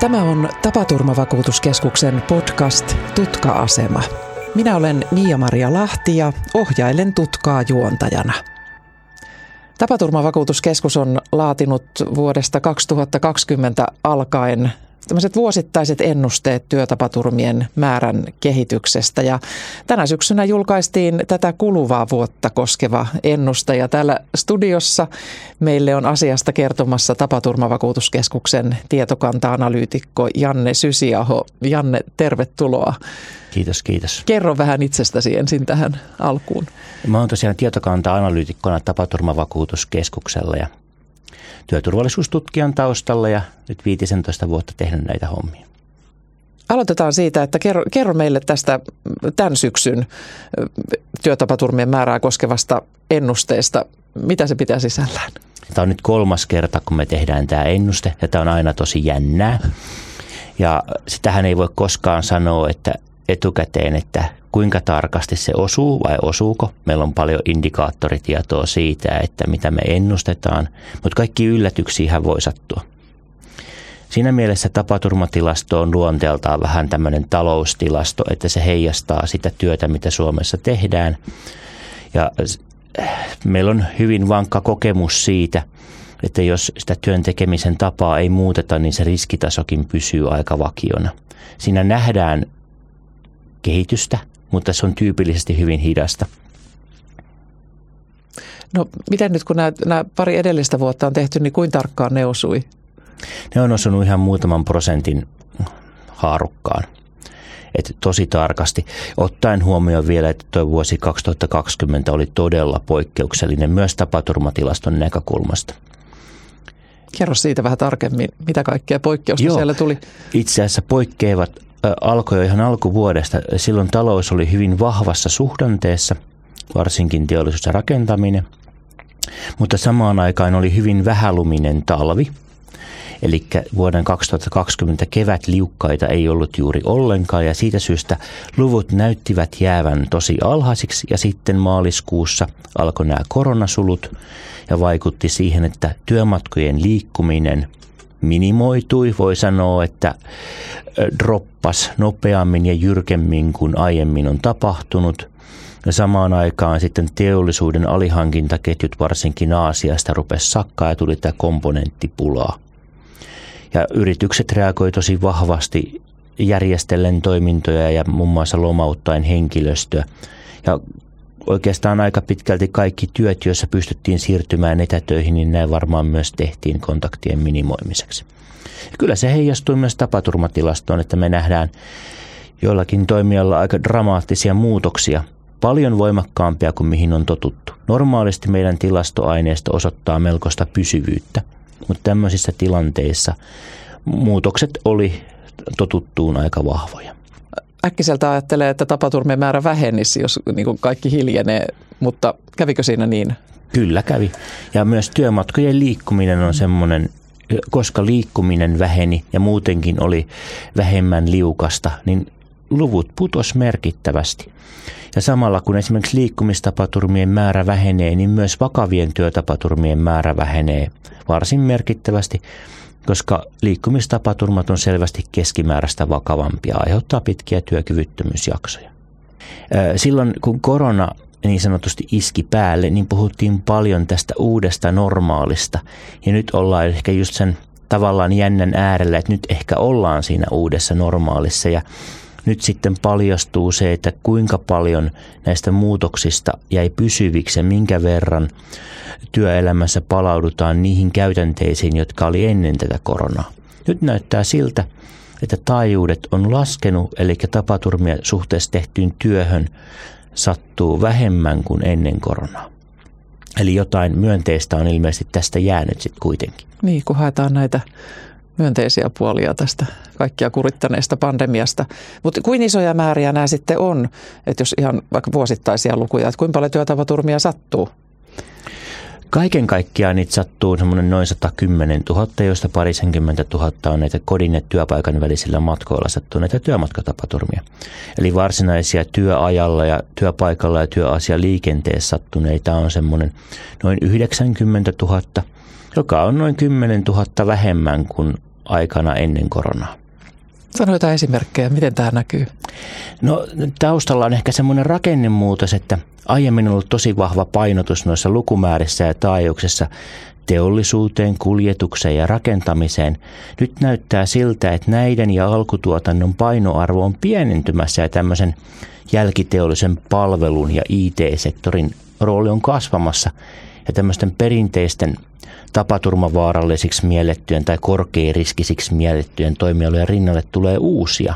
Tämä on Tapaturmavakuutuskeskuksen podcast Tutka-asema. Minä olen Mia-Maria Lahti ja ohjailen tutkaa juontajana. Tapaturmavakuutuskeskus on laatinut vuodesta 2020 alkaen tämmöiset vuosittaiset ennusteet työtapaturmien määrän kehityksestä. Ja tänä syksynä julkaistiin tätä kuluvaa vuotta koskeva ennuste ja täällä studiossa meille on asiasta kertomassa tapaturmavakuutuskeskuksen tietokanta-analyytikko Janne Sysiaho. Janne, tervetuloa. Kiitos, kiitos. Kerro vähän itsestäsi ensin tähän alkuun. Mä oon tosiaan tietokanta-analyytikkona tapaturmavakuutuskeskuksella ja työturvallisuustutkijan taustalla ja nyt 15 vuotta tehnyt näitä hommia. Aloitetaan siitä, että kerro, kerro meille tästä tämän syksyn työtapaturmien määrää koskevasta ennusteesta. Mitä se pitää sisällään? Tämä on nyt kolmas kerta, kun me tehdään tämä ennuste ja tämä on aina tosi jännää. Ja sitähän ei voi koskaan sanoa, että etukäteen, että kuinka tarkasti se osuu vai osuuko. Meillä on paljon indikaattoritietoa siitä, että mitä me ennustetaan, mutta kaikki yllätyksiä voi sattua. Siinä mielessä tapaturmatilasto on luonteeltaan vähän tämmöinen taloustilasto, että se heijastaa sitä työtä, mitä Suomessa tehdään. Ja meillä on hyvin vankka kokemus siitä, että jos sitä työn tekemisen tapaa ei muuteta, niin se riskitasokin pysyy aika vakiona. Siinä nähdään kehitystä, mutta se on tyypillisesti hyvin hidasta. No miten nyt kun nämä, nämä pari edellistä vuotta on tehty, niin kuin tarkkaan ne osui? Ne on osunut ihan muutaman prosentin haarukkaan. Et tosi tarkasti. Ottaen huomioon vielä, että tuo vuosi 2020 oli todella poikkeuksellinen myös tapaturmatilaston näkökulmasta. Kerro siitä vähän tarkemmin, mitä kaikkea poikkeusta Joo, siellä tuli. Itse asiassa poikkeavat alkoi jo ihan alkuvuodesta. Silloin talous oli hyvin vahvassa suhdanteessa, varsinkin teollisuus ja rakentaminen. Mutta samaan aikaan oli hyvin vähäluminen talvi. Eli vuoden 2020 kevät liukkaita ei ollut juuri ollenkaan ja siitä syystä luvut näyttivät jäävän tosi alhaisiksi ja sitten maaliskuussa alkoi nämä koronasulut ja vaikutti siihen, että työmatkojen liikkuminen – minimoitui. Voi sanoa, että droppas nopeammin ja jyrkemmin kuin aiemmin on tapahtunut. Ja samaan aikaan sitten teollisuuden alihankintaketjut varsinkin Aasiasta rupesi sakkaa ja tuli tämä komponenttipulaa. Ja yritykset reagoi tosi vahvasti järjestellen toimintoja ja muun muassa lomauttaen henkilöstöä. Ja oikeastaan aika pitkälti kaikki työt, joissa pystyttiin siirtymään etätöihin, niin näin varmaan myös tehtiin kontaktien minimoimiseksi. Ja kyllä se heijastui myös tapaturmatilastoon, että me nähdään joillakin toimialla aika dramaattisia muutoksia, paljon voimakkaampia kuin mihin on totuttu. Normaalisti meidän tilastoaineisto osoittaa melkoista pysyvyyttä, mutta tämmöisissä tilanteissa muutokset oli totuttuun aika vahvoja äkkiseltä ajattelee, että tapaturmien määrä vähenisi, jos niin kuin kaikki hiljenee, mutta kävikö siinä niin? Kyllä kävi. Ja myös työmatkojen liikkuminen on semmoinen, koska liikkuminen väheni ja muutenkin oli vähemmän liukasta, niin luvut putos merkittävästi. Ja samalla kun esimerkiksi liikkumistapaturmien määrä vähenee, niin myös vakavien työtapaturmien määrä vähenee varsin merkittävästi koska liikkumistapaturmat on selvästi keskimääräistä vakavampia, aiheuttaa pitkiä työkyvyttömyysjaksoja. Silloin kun korona niin sanotusti iski päälle, niin puhuttiin paljon tästä uudesta normaalista. Ja nyt ollaan ehkä just sen tavallaan jännän äärellä, että nyt ehkä ollaan siinä uudessa normaalissa. Ja nyt sitten paljastuu se, että kuinka paljon näistä muutoksista jäi pysyviksi ja minkä verran työelämässä palaudutaan niihin käytänteisiin, jotka oli ennen tätä koronaa. Nyt näyttää siltä, että taajuudet on laskenut, eli tapaturmia suhteessa tehtyyn työhön sattuu vähemmän kuin ennen koronaa. Eli jotain myönteistä on ilmeisesti tästä jäänyt sitten kuitenkin. Niin, kun haetaan näitä myönteisiä puolia tästä kaikkia kurittaneesta pandemiasta. Mutta kuin isoja määriä nämä sitten on, että jos ihan vaikka vuosittaisia lukuja, että kuinka paljon työtapaturmia sattuu? Kaiken kaikkiaan niitä sattuu semmoinen noin 110 000, joista parisenkymmentä tuhatta on näitä kodin ja työpaikan välisillä matkoilla sattuneita työmatkatapaturmia. Eli varsinaisia työajalla ja työpaikalla ja työasia liikenteessä sattuneita on semmoinen noin 90 000, joka on noin 10 000 vähemmän kuin aikana ennen koronaa. Sano jotain esimerkkejä, miten tämä näkyy? No taustalla on ehkä semmoinen rakennemuutos, että aiemmin on ollut tosi vahva painotus noissa lukumäärissä ja taajuuksissa teollisuuteen, kuljetukseen ja rakentamiseen. Nyt näyttää siltä, että näiden ja alkutuotannon painoarvo on pienentymässä ja tämmöisen jälkiteollisen palvelun ja IT-sektorin rooli on kasvamassa. Ja tämmöisten perinteisten tapaturmavaarallisiksi miellettyjen tai korkeariskisiksi miellettyjen toimialojen rinnalle tulee uusia,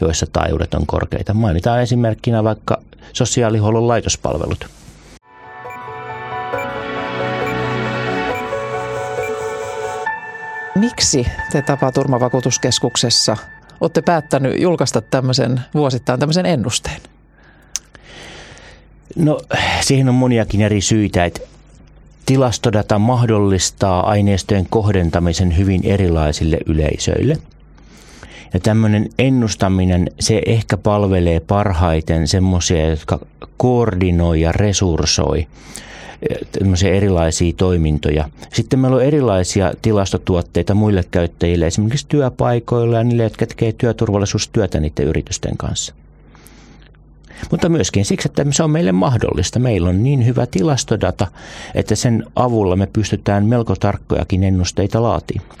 joissa taajuudet on korkeita. Mainitaan esimerkkinä vaikka sosiaalihuollon laitospalvelut. Miksi te tapaturmavakuutuskeskuksessa olette päättänyt julkaista tämmöisen vuosittain tämmöisen ennusteen? No siihen on moniakin eri syitä, että tilastodata mahdollistaa aineistojen kohdentamisen hyvin erilaisille yleisöille. Ja tämmöinen ennustaminen, se ehkä palvelee parhaiten semmoisia, jotka koordinoi ja resursoi erilaisia toimintoja. Sitten meillä on erilaisia tilastotuotteita muille käyttäjille, esimerkiksi työpaikoilla ja niille, jotka tekevät työturvallisuustyötä niiden yritysten kanssa. Mutta myöskin siksi, että se on meille mahdollista. Meillä on niin hyvä tilastodata, että sen avulla me pystytään melko tarkkojakin ennusteita laatimaan.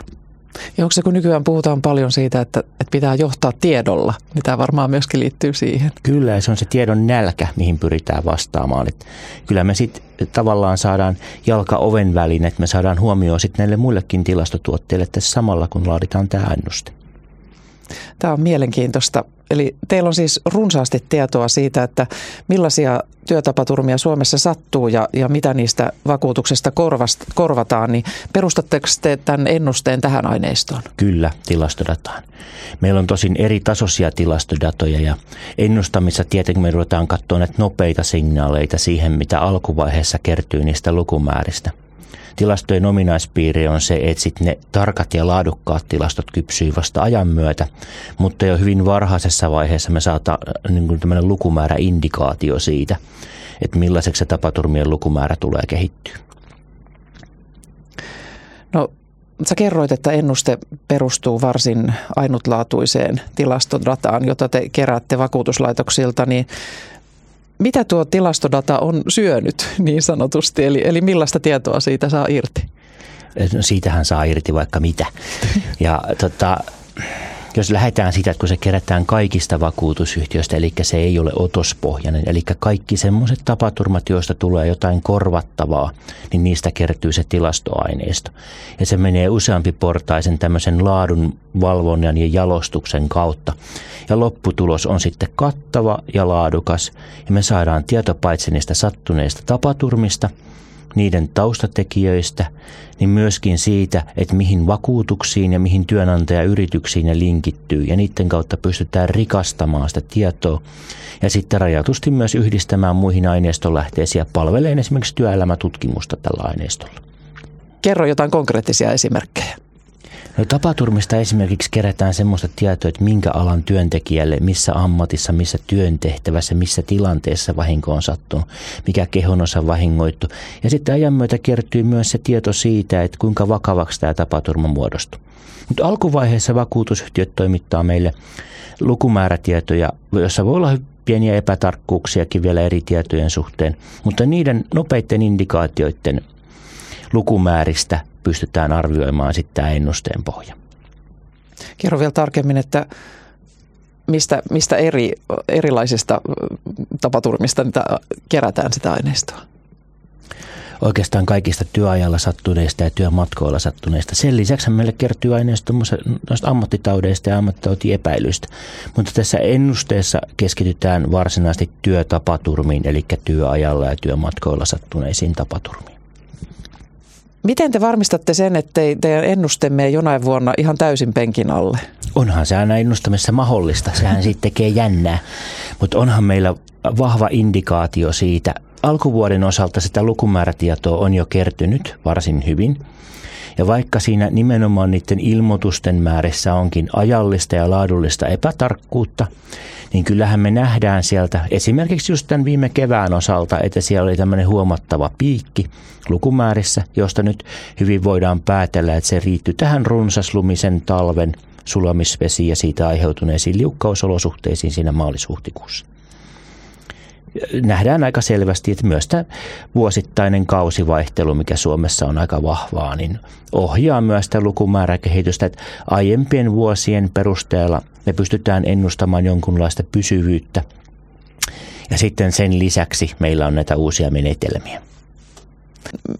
Ja onko se, kun nykyään puhutaan paljon siitä, että, että pitää johtaa tiedolla, niin tämä varmaan myöskin liittyy siihen. Kyllä, se on se tiedon nälkä, mihin pyritään vastaamaan. Että kyllä me sitten tavallaan saadaan jalka oven väliin, että me saadaan huomioon sitten näille muillekin tilastotuotteille tässä samalla, kun laaditaan tämä ennuste. Tämä on mielenkiintoista. Eli teillä on siis runsaasti tietoa siitä, että millaisia työtapaturmia Suomessa sattuu ja, ja mitä niistä vakuutuksesta korvast, korvataan. Niin perustatteko te tämän ennusteen tähän aineistoon? Kyllä, tilastodataan. Meillä on tosin eri tasoisia tilastodatoja ja ennustamissa tietenkin me ruvetaan katsoa näitä nopeita signaaleita siihen, mitä alkuvaiheessa kertyy niistä lukumääristä. Tilastojen ominaispiiri on se, että sit ne tarkat ja laadukkaat tilastot kypsyy vasta ajan myötä, mutta jo hyvin varhaisessa vaiheessa me saadaan niin kuin tämmöinen lukumäärä indikaatio siitä, että millaiseksi se tapaturmien lukumäärä tulee kehittyä. No Sä kerroit, että ennuste perustuu varsin ainutlaatuiseen tilastodataan, jota te keräätte vakuutuslaitoksilta, niin mitä tuo tilastodata on syönyt niin sanotusti, eli, eli millaista tietoa siitä saa irti? No siitähän saa irti vaikka mitä. Ja tota, jos lähdetään siitä, että kun se kerätään kaikista vakuutusyhtiöistä, eli se ei ole otospohjainen, eli kaikki semmoiset tapaturmat, joista tulee jotain korvattavaa, niin niistä kertyy se tilastoaineisto. Ja se menee useampi portaisen tämmöisen laadun valvonnan ja jalostuksen kautta. Ja lopputulos on sitten kattava ja laadukas, ja me saadaan tieto paitsi niistä sattuneista tapaturmista – niiden taustatekijöistä, niin myöskin siitä, että mihin vakuutuksiin ja mihin työnantajayrityksiin ne linkittyy. Ja niiden kautta pystytään rikastamaan sitä tietoa ja sitten rajatusti myös yhdistämään muihin aineistonlähteisiin ja palveleen esimerkiksi työelämätutkimusta tällä aineistolla. Kerro jotain konkreettisia esimerkkejä. No, tapaturmista esimerkiksi kerätään semmoista tietoa, että minkä alan työntekijälle, missä ammatissa, missä työntehtävässä, missä tilanteessa vahinko on sattunut, mikä kehonosa vahingoittu. Ja sitten ajan myötä kertyy myös se tieto siitä, että kuinka vakavaksi tämä tapaturma muodostuu. Mutta alkuvaiheessa vakuutusyhtiöt toimittaa meille lukumäärätietoja, joissa voi olla pieniä epätarkkuuksiakin vielä eri tietojen suhteen, mutta niiden nopeiden indikaatioiden lukumääristä pystytään arvioimaan sitten tämä ennusteen pohja. Kerro vielä tarkemmin, että mistä, mistä eri, erilaisista tapaturmista niitä kerätään sitä aineistoa? Oikeastaan kaikista työajalla sattuneista ja työmatkoilla sattuneista. Sen lisäksi meille kertyy aineisto noista ammattitaudeista ja ammattitautiepäilyistä. Mutta tässä ennusteessa keskitytään varsinaisesti työtapaturmiin, eli työajalla ja työmatkoilla sattuneisiin tapaturmiin. Miten te varmistatte sen, ettei teidän ennustemme jonain vuonna ihan täysin penkin alle? Onhan se aina ennustamissa mahdollista, sehän sitten tekee jännää. Mutta onhan meillä vahva indikaatio siitä. Alkuvuoden osalta sitä lukumäärätietoa on jo kertynyt varsin hyvin. Ja vaikka siinä nimenomaan niiden ilmoitusten määrissä onkin ajallista ja laadullista epätarkkuutta, niin kyllähän me nähdään sieltä esimerkiksi just tämän viime kevään osalta, että siellä oli tämmöinen huomattava piikki lukumäärissä, josta nyt hyvin voidaan päätellä, että se riittyy tähän runsaslumisen talven sulamisvesiin ja siitä aiheutuneisiin liukkausolosuhteisiin siinä maalis-huhtikuussa nähdään aika selvästi, että myös tämä vuosittainen kausivaihtelu, mikä Suomessa on aika vahvaa, niin ohjaa myös sitä lukumääräkehitystä, että aiempien vuosien perusteella me pystytään ennustamaan jonkunlaista pysyvyyttä. Ja sitten sen lisäksi meillä on näitä uusia menetelmiä.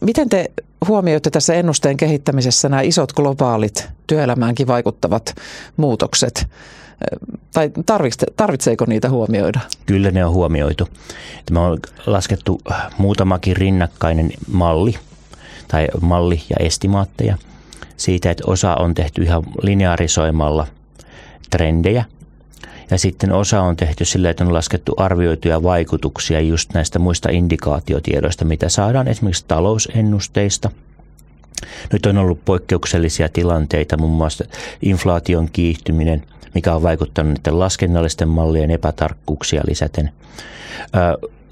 Miten te huomioitte tässä ennusteen kehittämisessä nämä isot globaalit työelämäänkin vaikuttavat muutokset? Tai tarvitseeko niitä huomioida? Kyllä ne on huomioitu. Me on laskettu muutamakin rinnakkainen malli tai malli ja estimaatteja siitä, että osa on tehty ihan lineaarisoimalla trendejä ja sitten osa on tehty sillä, että on laskettu arvioituja vaikutuksia just näistä muista indikaatiotiedoista, mitä saadaan esimerkiksi talousennusteista. Nyt on ollut poikkeuksellisia tilanteita, muun muassa inflaation kiihtyminen, mikä on vaikuttanut niiden laskennallisten mallien epätarkkuuksia lisäten.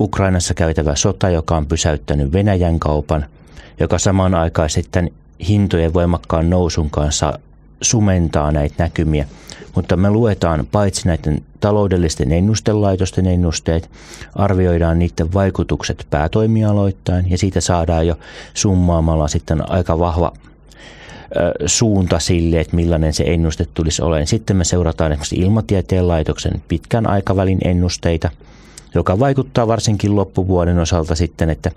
Ukrainassa käytävä sota, joka on pysäyttänyt Venäjän kaupan, joka sitten hintojen voimakkaan nousun kanssa sumentaa näitä näkymiä. Mutta me luetaan paitsi näiden taloudellisten ennustelaitosten ennusteet, arvioidaan niiden vaikutukset päätoimialoittain ja siitä saadaan jo summaamalla sitten aika vahva suunta sille, että millainen se ennuste tulisi olemaan. Sitten me seurataan esimerkiksi ilmatieteen laitoksen pitkän aikavälin ennusteita, joka vaikuttaa varsinkin loppuvuoden osalta sitten, että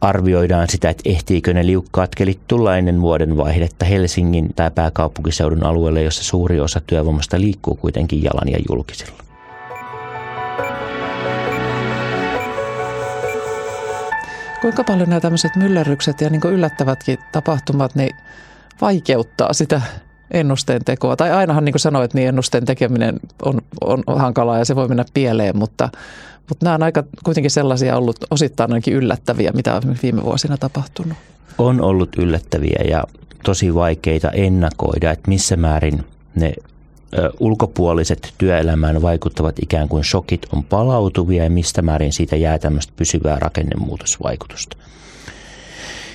arvioidaan sitä, että ehtiikö ne liukkaat kelit tulla ennen vuoden vaihdetta Helsingin tai pääkaupunkiseudun alueelle, jossa suuri osa työvoimasta liikkuu kuitenkin jalan ja julkisilla. Kuinka paljon nämä tämmöiset myllerrykset ja niin yllättävätkin tapahtumat niin vaikeuttaa sitä ennusteen tekoa. Tai ainahan niin kuin sanoit, niin ennusteen tekeminen on, on hankalaa ja se voi mennä pieleen, mutta, mutta nämä on aika kuitenkin sellaisia ollut osittain ainakin yllättäviä, mitä on viime vuosina tapahtunut. On ollut yllättäviä ja tosi vaikeita ennakoida, että missä määrin ne ulkopuoliset työelämään vaikuttavat ikään kuin shokit on palautuvia ja mistä määrin siitä jää tämmöistä pysyvää rakennemuutosvaikutusta.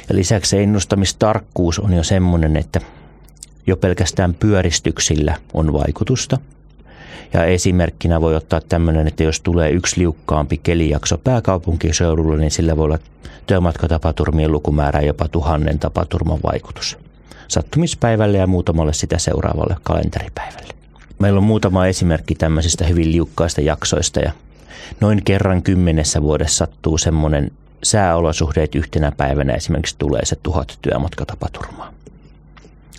Ja lisäksi se ennustamistarkkuus on jo semmoinen, että jo pelkästään pyöristyksillä on vaikutusta. Ja esimerkkinä voi ottaa tämmöinen, että jos tulee yksi liukkaampi kelijakso pääkaupunkiseudulla, niin sillä voi olla työmatkatapaturmien lukumäärä jopa tuhannen tapaturman vaikutus sattumispäivälle ja muutamalle sitä seuraavalle kalenteripäivälle. Meillä on muutama esimerkki tämmöisistä hyvin liukkaista jaksoista ja noin kerran kymmenessä vuodessa sattuu semmoinen sääolosuhteet yhtenä päivänä esimerkiksi tulee se tuhat työmatkatapaturmaa.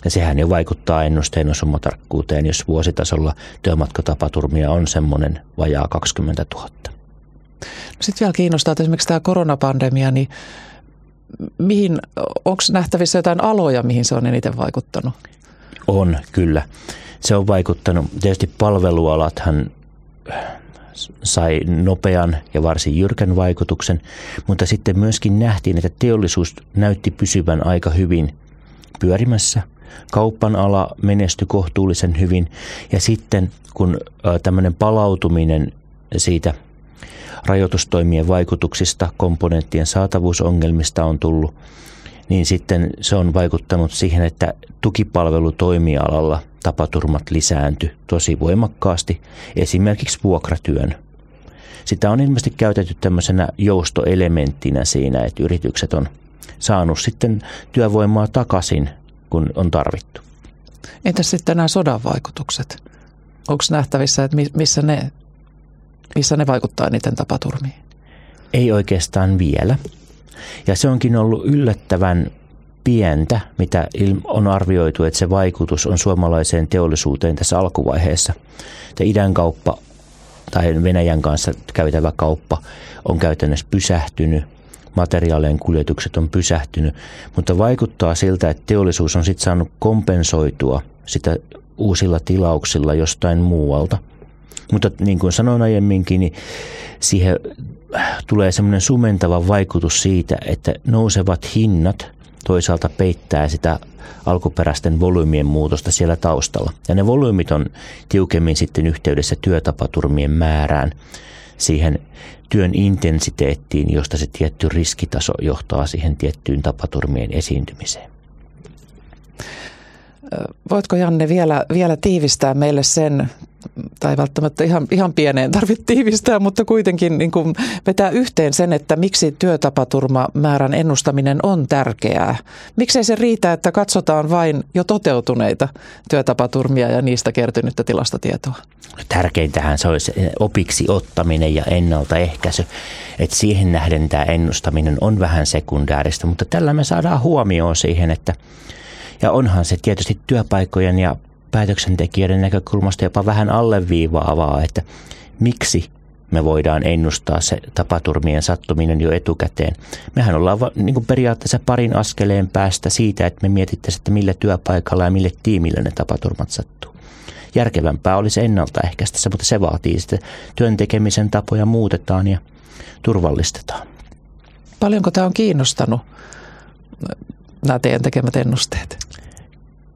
Ja sehän jo vaikuttaa ennusteen osumatarkkuuteen, jos vuositasolla työmatkatapaturmia on semmoinen vajaa 20 000. Sitten vielä kiinnostaa, että esimerkiksi tämä koronapandemia, niin mihin, onko nähtävissä jotain aloja, mihin se on eniten vaikuttanut? On, kyllä se on vaikuttanut. Tietysti palvelualathan sai nopean ja varsin jyrkän vaikutuksen, mutta sitten myöskin nähtiin, että teollisuus näytti pysyvän aika hyvin pyörimässä. Kauppan ala menestyi kohtuullisen hyvin ja sitten kun tämmöinen palautuminen siitä rajoitustoimien vaikutuksista, komponenttien saatavuusongelmista on tullut, niin sitten se on vaikuttanut siihen, että tukipalvelutoimialalla tapaturmat lisääntyi tosi voimakkaasti, esimerkiksi vuokratyön. Sitä on ilmeisesti käytetty tämmöisenä joustoelementtinä siinä, että yritykset on saanut sitten työvoimaa takaisin, kun on tarvittu. Entäs sitten nämä sodan vaikutukset? Onko nähtävissä, että missä ne, missä ne vaikuttaa niiden tapaturmiin? Ei oikeastaan vielä. Ja se onkin ollut yllättävän pientä, mitä on arvioitu, että se vaikutus on suomalaiseen teollisuuteen tässä alkuvaiheessa. Että idän kauppa tai Venäjän kanssa käytävä kauppa on käytännössä pysähtynyt, materiaalien kuljetukset on pysähtynyt, mutta vaikuttaa siltä, että teollisuus on sitten saanut kompensoitua sitä uusilla tilauksilla jostain muualta. Mutta niin kuin sanoin aiemminkin, niin siihen tulee semmoinen sumentava vaikutus siitä, että nousevat hinnat toisaalta peittää sitä alkuperäisten volyymien muutosta siellä taustalla. Ja ne volyymit on tiukemmin sitten yhteydessä työtapaturmien määrään, siihen työn intensiteettiin, josta se tietty riskitaso johtaa siihen tiettyyn tapaturmien esiintymiseen. Voitko Janne vielä, vielä tiivistää meille sen, tai välttämättä ihan, ihan pieneen tarvitse tiivistää, mutta kuitenkin niin kuin vetää yhteen sen, että miksi työtapaturmamäärän ennustaminen on tärkeää. Miksei se riitä, että katsotaan vain jo toteutuneita työtapaturmia ja niistä kertynyttä tilastotietoa? Tärkeintähän se olisi opiksi ottaminen ja ennaltaehkäisy. Että siihen nähden tämä ennustaminen on vähän sekundääristä, mutta tällä me saadaan huomioon siihen, että ja onhan se tietysti työpaikkojen ja päätöksentekijöiden näkökulmasta jopa vähän alleviivaavaa, että miksi me voidaan ennustaa se tapaturmien sattuminen jo etukäteen. Mehän ollaan niin kuin periaatteessa parin askeleen päästä siitä, että me mietittäisiin, että millä työpaikalla ja mille tiimille ne tapaturmat sattuu. Järkevämpää olisi ennaltaehkäistä se, mutta se vaatii sitten työn tekemisen tapoja muutetaan ja turvallistetaan. Paljonko tämä on kiinnostanut, nämä teidän tekemät ennusteet?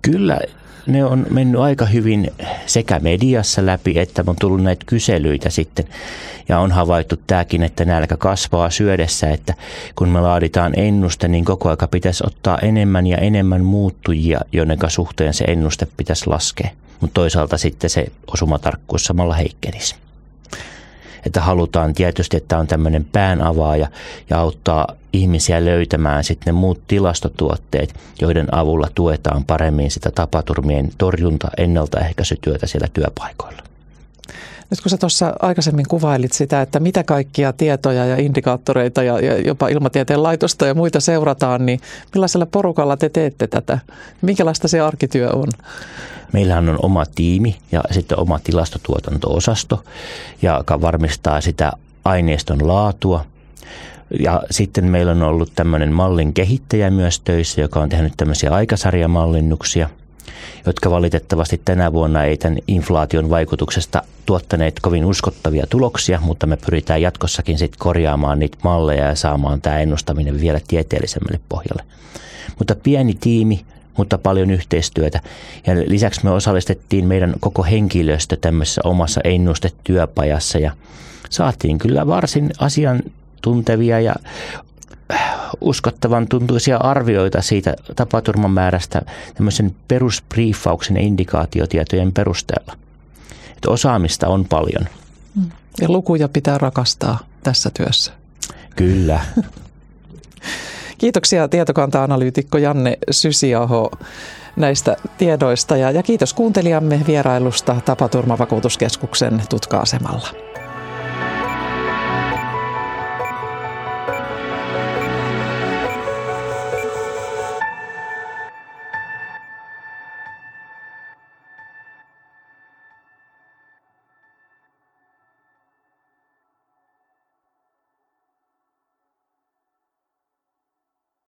Kyllä ne on mennyt aika hyvin sekä mediassa läpi, että on tullut näitä kyselyitä sitten. Ja on havaittu tämäkin, että nälkä kasvaa syödessä, että kun me laaditaan ennuste, niin koko aika pitäisi ottaa enemmän ja enemmän muuttujia, joiden suhteen se ennuste pitäisi laskea. Mutta toisaalta sitten se osumatarkkuus samalla heikkenisi että halutaan tietysti, että on tämmöinen päänavaaja ja auttaa ihmisiä löytämään sitten ne muut tilastotuotteet, joiden avulla tuetaan paremmin sitä tapaturmien torjunta ennaltaehkäisytyötä siellä työpaikoilla. Nyt kun sä tuossa aikaisemmin kuvailit sitä, että mitä kaikkia tietoja ja indikaattoreita ja, ja jopa ilmatieteen laitosta ja muita seurataan, niin millaisella porukalla te teette tätä? Minkälaista se arkityö on? Meillähän on oma tiimi ja sitten oma tilastotuotanto-osasto, joka varmistaa sitä aineiston laatua. Ja sitten meillä on ollut tämmöinen mallin kehittäjä myös töissä, joka on tehnyt tämmöisiä aikasarjamallinnuksia – jotka valitettavasti tänä vuonna ei tämän inflaation vaikutuksesta tuottaneet kovin uskottavia tuloksia, mutta me pyritään jatkossakin sitten korjaamaan niitä malleja ja saamaan tämä ennustaminen vielä tieteellisemmälle pohjalle. Mutta pieni tiimi, mutta paljon yhteistyötä. Ja lisäksi me osallistettiin meidän koko henkilöstö tämmöisessä omassa ennustetyöpajassa ja saatiin kyllä varsin asiantuntevia ja uskottavan tuntuisia arvioita siitä tapaturman määrästä tämmöisen perusbriefauksen ja indikaatiotietojen perusteella. Että osaamista on paljon. Ja lukuja pitää rakastaa tässä työssä. Kyllä. Kiitoksia tietokanta-analyytikko Janne Sysiaho näistä tiedoista ja, ja kiitos kuuntelijamme vierailusta Tapaturmavakuutuskeskuksen tutka-asemalla.